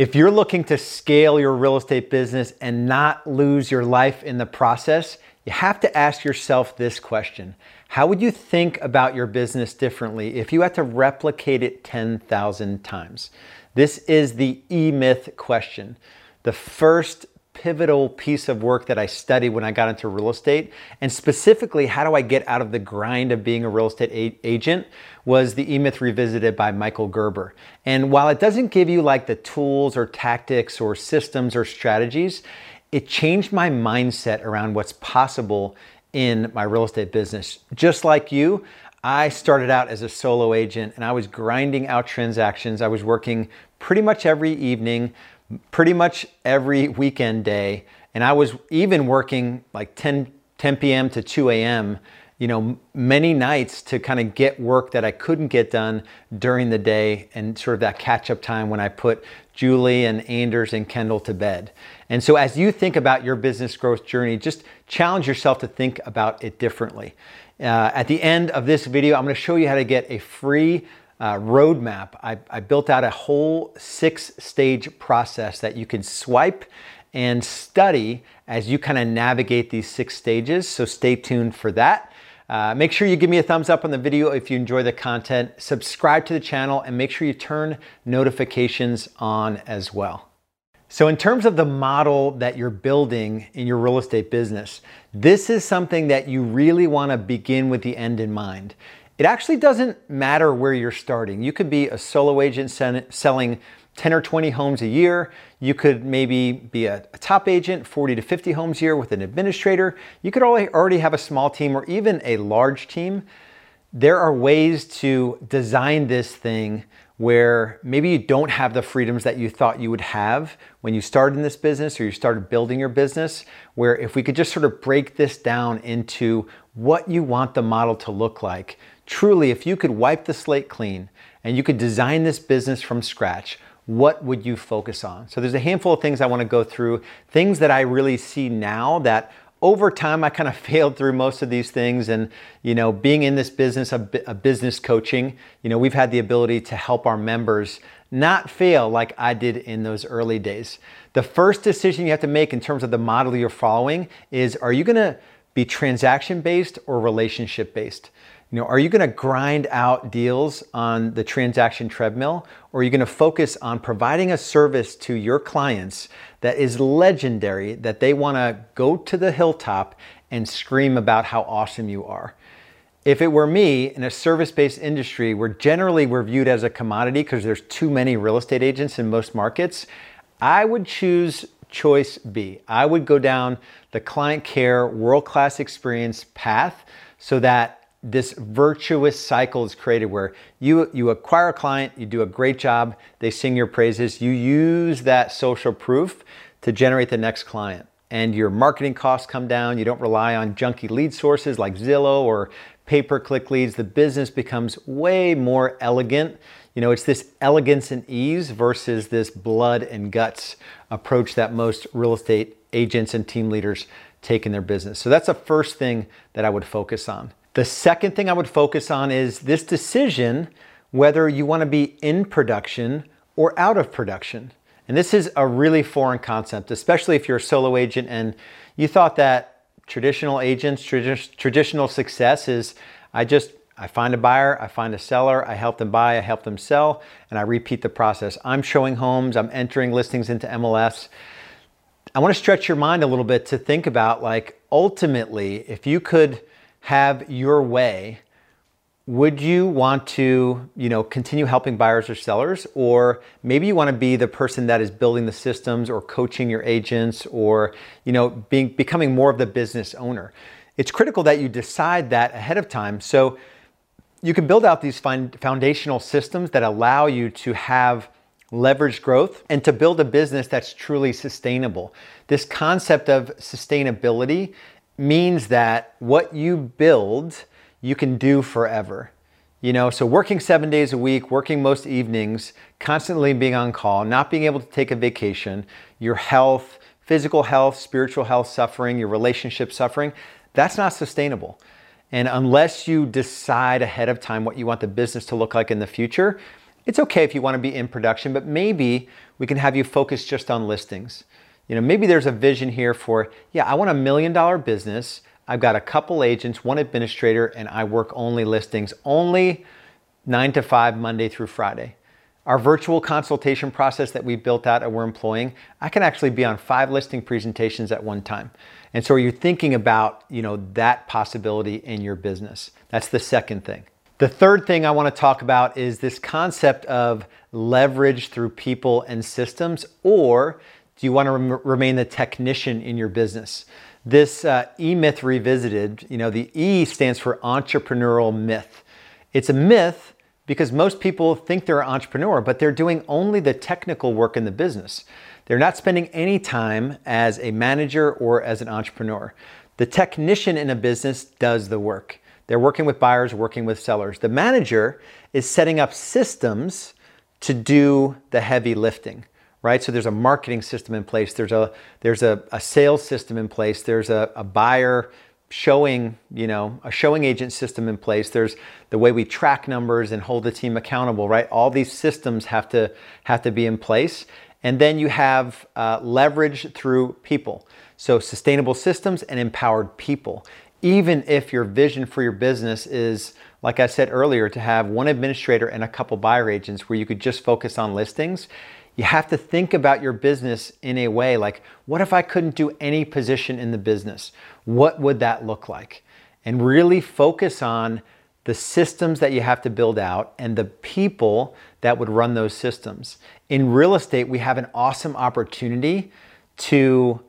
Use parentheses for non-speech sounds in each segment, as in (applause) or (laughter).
If you're looking to scale your real estate business and not lose your life in the process, you have to ask yourself this question. How would you think about your business differently if you had to replicate it 10,000 times? This is the E Myth question. The first pivotal piece of work that I studied when I got into real estate, and specifically, how do I get out of the grind of being a real estate a- agent, was the E Myth Revisited by Michael Gerber. And while it doesn't give you like the tools or tactics or systems or strategies, it changed my mindset around what's possible in my real estate business. Just like you, I started out as a solo agent and I was grinding out transactions. I was working pretty much every evening, pretty much every weekend day. And I was even working like 10, 10 p.m. to 2 a.m., you know, many nights to kind of get work that I couldn't get done during the day and sort of that catch up time when I put Julie and Anders and Kendall to bed. And so as you think about your business growth journey, just challenge yourself to think about it differently. Uh, at the end of this video, I'm going to show you how to get a free uh, roadmap. I, I built out a whole six stage process that you can swipe and study as you kind of navigate these six stages. So stay tuned for that. Uh, make sure you give me a thumbs up on the video if you enjoy the content. Subscribe to the channel and make sure you turn notifications on as well. So, in terms of the model that you're building in your real estate business, this is something that you really want to begin with the end in mind. It actually doesn't matter where you're starting. You could be a solo agent selling 10 or 20 homes a year. You could maybe be a, a, top agent, 40 to 50 homes a year with an administrator. You could already have a small team or even a large team. There are ways to design this thing where maybe you don't have the freedoms that you thought you would have when you started in this business or you started building your business. Where if we could just sort of break this down into what you want the model to look like, Truly, if you could wipe the slate clean and you could design this business from scratch, what would you focus on? So there's a handful of things I want to go through, things that I really see now that over time I kind of (laughs) failed through most of these things and you know being in this business of a business coaching you know we've had the ability to help our members not fail like I did in those early days. The first decision you have to make in terms of the model you're following is are you going to be transaction based or relationship based? You know, are you going to grind out deals on the transaction treadmill or are you going to focus on providing a service to your clients that is legendary that they want to go to the hilltop and scream about how awesome you are? If it were me in a service-based industry where generally we're viewed as a commodity because there's too many real estate agents in most markets, I would choose choice B. I would go down the client care world-class experience path so that this virtuous cycle is created where you you acquire a client, you do a great job, they sing your praises, you use that social proof to generate the next client. And your marketing costs come down, you don't rely on junky lead sources like Zillow or pay-per-click leads. The business becomes way more elegant. You know, it's this elegance and ease versus this blood and guts approach that most real estate agents and team leaders take in their business. So that's the first thing that I would focus on. The second thing I would focus on is this decision whether you want to be in production or out of production. And this is a really foreign concept, especially if you're a solo agent and you thought that traditional agents, tradi- traditional success is I just I find a buyer, I find a seller, I help them buy, I help them sell, and I repeat the process. I'm showing homes, I'm entering listings into MLS. I want to stretch your mind a little bit to think about like ultimately if you could have your way, would you want to, you know, continue helping buyers or sellers or maybe you want to be the person that is building the systems or coaching your agents or, you know, being becoming more of the business owner. It's critical that you decide that ahead of time so you can build out these foundational systems that allow you to have leverage growth and to build a business that's truly sustainable. This concept of sustainability means that what you build, you can do forever. You know, so working seven days a week, working most evenings, constantly being on call, not being able to take a vacation, your health, physical health, spiritual health suffering, your relationship suffering, that's not sustainable. And unless you decide ahead of time what you want the business to look like in the future, It's okay if you want to be in production, but maybe we can have you focus just on listings. You know, maybe there's a vision here for, yeah, I want a million dollar business. I've got a couple agents, one administrator, and I work only listings, only nine to five, Monday through Friday. Our virtual consultation process that we built out and we're employing, I can actually be on five listing presentations at one time. And so you're you thinking about, you know, that possibility in your business? That's the second thing. The third thing I want to talk about is this concept of leverage through people and systems, or do you want to rem- remain the technician in your business? This uh, E Myth Revisited, you know, the E stands for entrepreneurial myth. It's a myth because most people think they're an entrepreneur, but they're doing only the technical work in the business. They're not spending any time as a manager or as an entrepreneur. The technician in a business does the work. They're working with buyers, working with sellers. The manager is setting up systems to do the heavy lifting, right? So there's a marketing system in place, there's a there's a, a sales system in place, there's a, a buyer showing, you know, a showing agent system in place. There's the way we track numbers and hold the team accountable, right? All these systems have to have to be in place. And then you have uh, leverage through people. So sustainable systems and empowered people. Even if your vision for your business is, like I said earlier, to have one administrator and a couple buyer agents where you could just focus on listings, you have to think about your business in a way like, what if I couldn't do any position in the business? What would that look like? And really focus on the systems that you have to build out and the people that would run those systems. In real estate, we have an awesome opportunity to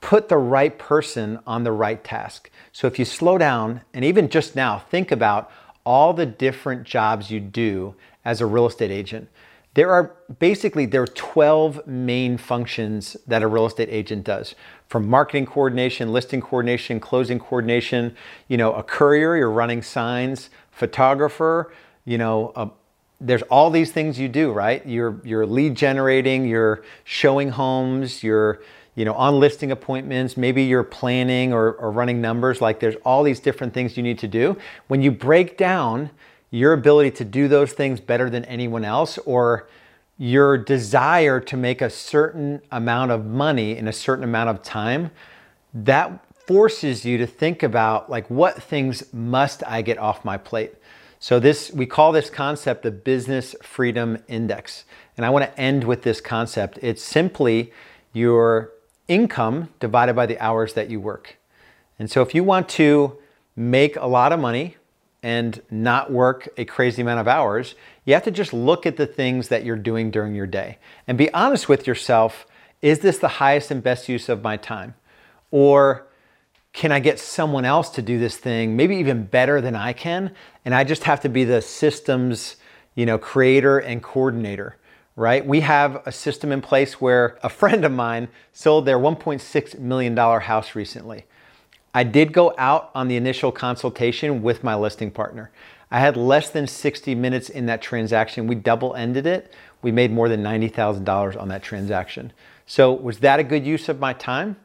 put the right person on the right task. So if you slow down and even just now think about all the different jobs you do as a real estate agent. There are basically there are 12 main functions that a real estate agent does. From marketing coordination, listing coordination, closing coordination, you know, a courier, you're running signs, photographer, you know, a, there's all these things you do, right? You're you're lead generating, you're showing homes, you're you know on listing appointments, maybe you're planning or, or running numbers. Like there's all these different things you need to do. When you break down your ability to do those things better than anyone else or your desire to make a certain amount of money in a certain amount of time, that forces you to think about like what things must I get off my plate. So this we call this concept the business freedom index. And I want to end with this concept. It's simply your income divided by the hours that you work. And so if you want to make a lot of money and not work a crazy amount of hours, you have to just look at the things that you're doing during your day and be honest with yourself is this the highest and best use of my time? Or can I get someone else to do this thing, maybe even better than I can? And I just have to be the systems, you know, creator and coordinator, right? We have a system in place where a friend of mine sold their $1.6 million house recently. I did go out on the initial consultation with my listing partner. I had less than 60 minutes in that transaction. We double ended it. We made more than $90,000 on that transaction. So, was that a good use of my time?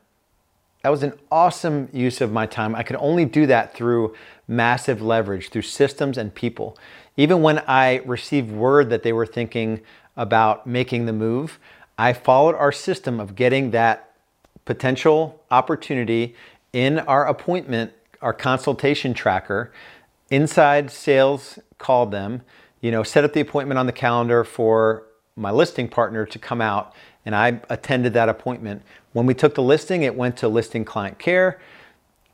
That was an awesome use of my time. I could only do that through massive leverage, through systems and people. Even when I received word that they were thinking about making the move, I followed our system of getting that potential opportunity in our appointment, our consultation tracker, inside sales called them, you know, set up the appointment on the calendar for my listing partner to come out and I attended that appointment. When we took the listing, it went to listing client care.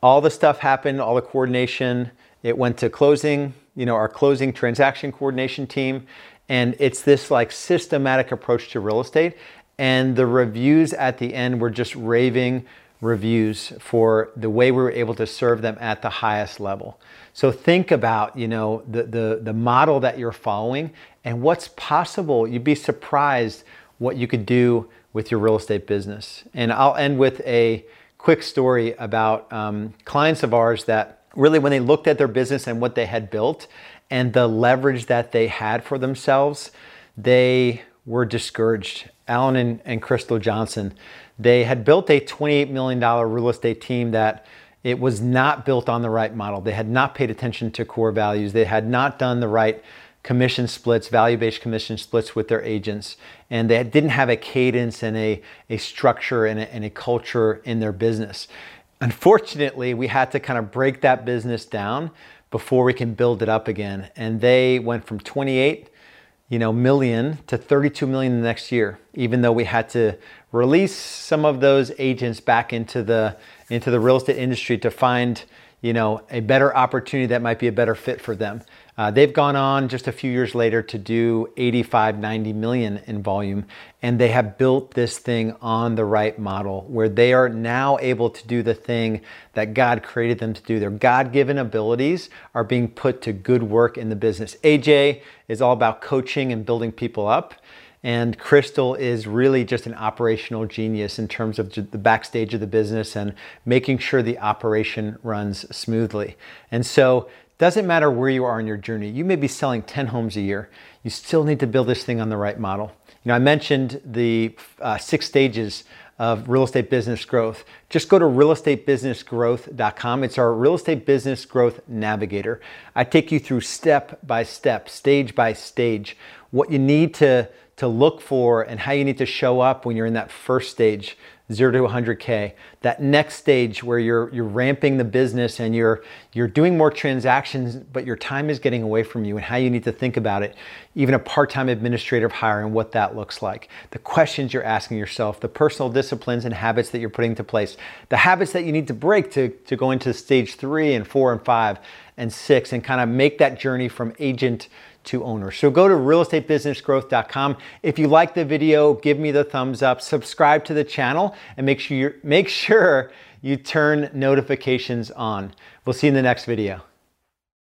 All the stuff happened, all the coordination. It went to closing, you know, our closing transaction coordination team. And it's this like systematic approach to real estate. And the reviews at the end were just raving reviews for the way we were able to serve them at the highest level. So think about, you know, the, the, the model that you're following and what's possible. You'd be surprised what you could do with your real estate business. And I'll end with a quick story about um, clients of ours that really, when they looked at their business and what they had built and the leverage that they had for themselves, they were discouraged. Alan and, and Crystal Johnson, they had built a $28 million real estate team that it was not built on the right model. They had not paid attention to core values. They had not done the right commission splits, value based commission splits with their agents. And they didn't have a cadence and a, a structure and a, and a culture in their business. Unfortunately, we had to kind of break that business down before we can build it up again. And they went from 28 you know, million to 32 million the next year, even though we had to release some of those agents back into the into the real estate industry to find, you know, a better opportunity that might be a better fit for them. Uh, they've gone on just a few years later to do 85, 90 million in volume, and they have built this thing on the right model where they are now able to do the thing that God created them to do. Their God given abilities are being put to good work in the business. AJ is all about coaching and building people up. And Crystal is really just an operational genius in terms of the backstage of the business and making sure the operation runs smoothly. And so doesn't matter where you are in your journey. You may be selling 10 homes a year. You still need to build this thing on the right model. You know, I mentioned the uh, six stages of real estate business growth. Just go to realestatebusinessgrowth.com. It's our real estate business growth navigator. I take you through step by step, stage by stage, what you need to, to look for and how you need to show up when you're in that first stage zero to 100K. That next stage where you're, you're ramping the business and you're, you're doing more transactions, but your time is getting away from you and how you need to think about it. Even a part-time administrative hire and what that looks like. The questions you're asking yourself, the personal disciplines and habits that you're putting into place, the habits that you need to break to, to go into stage three and four and five and six and kind of make that journey from agent to owner. So go to realestatebusinessgrowth.com. If you like the video, give me the thumbs up, subscribe to the channel, and make sure, you (laughs) make sure you turn notifications on. We'll see you in the next video.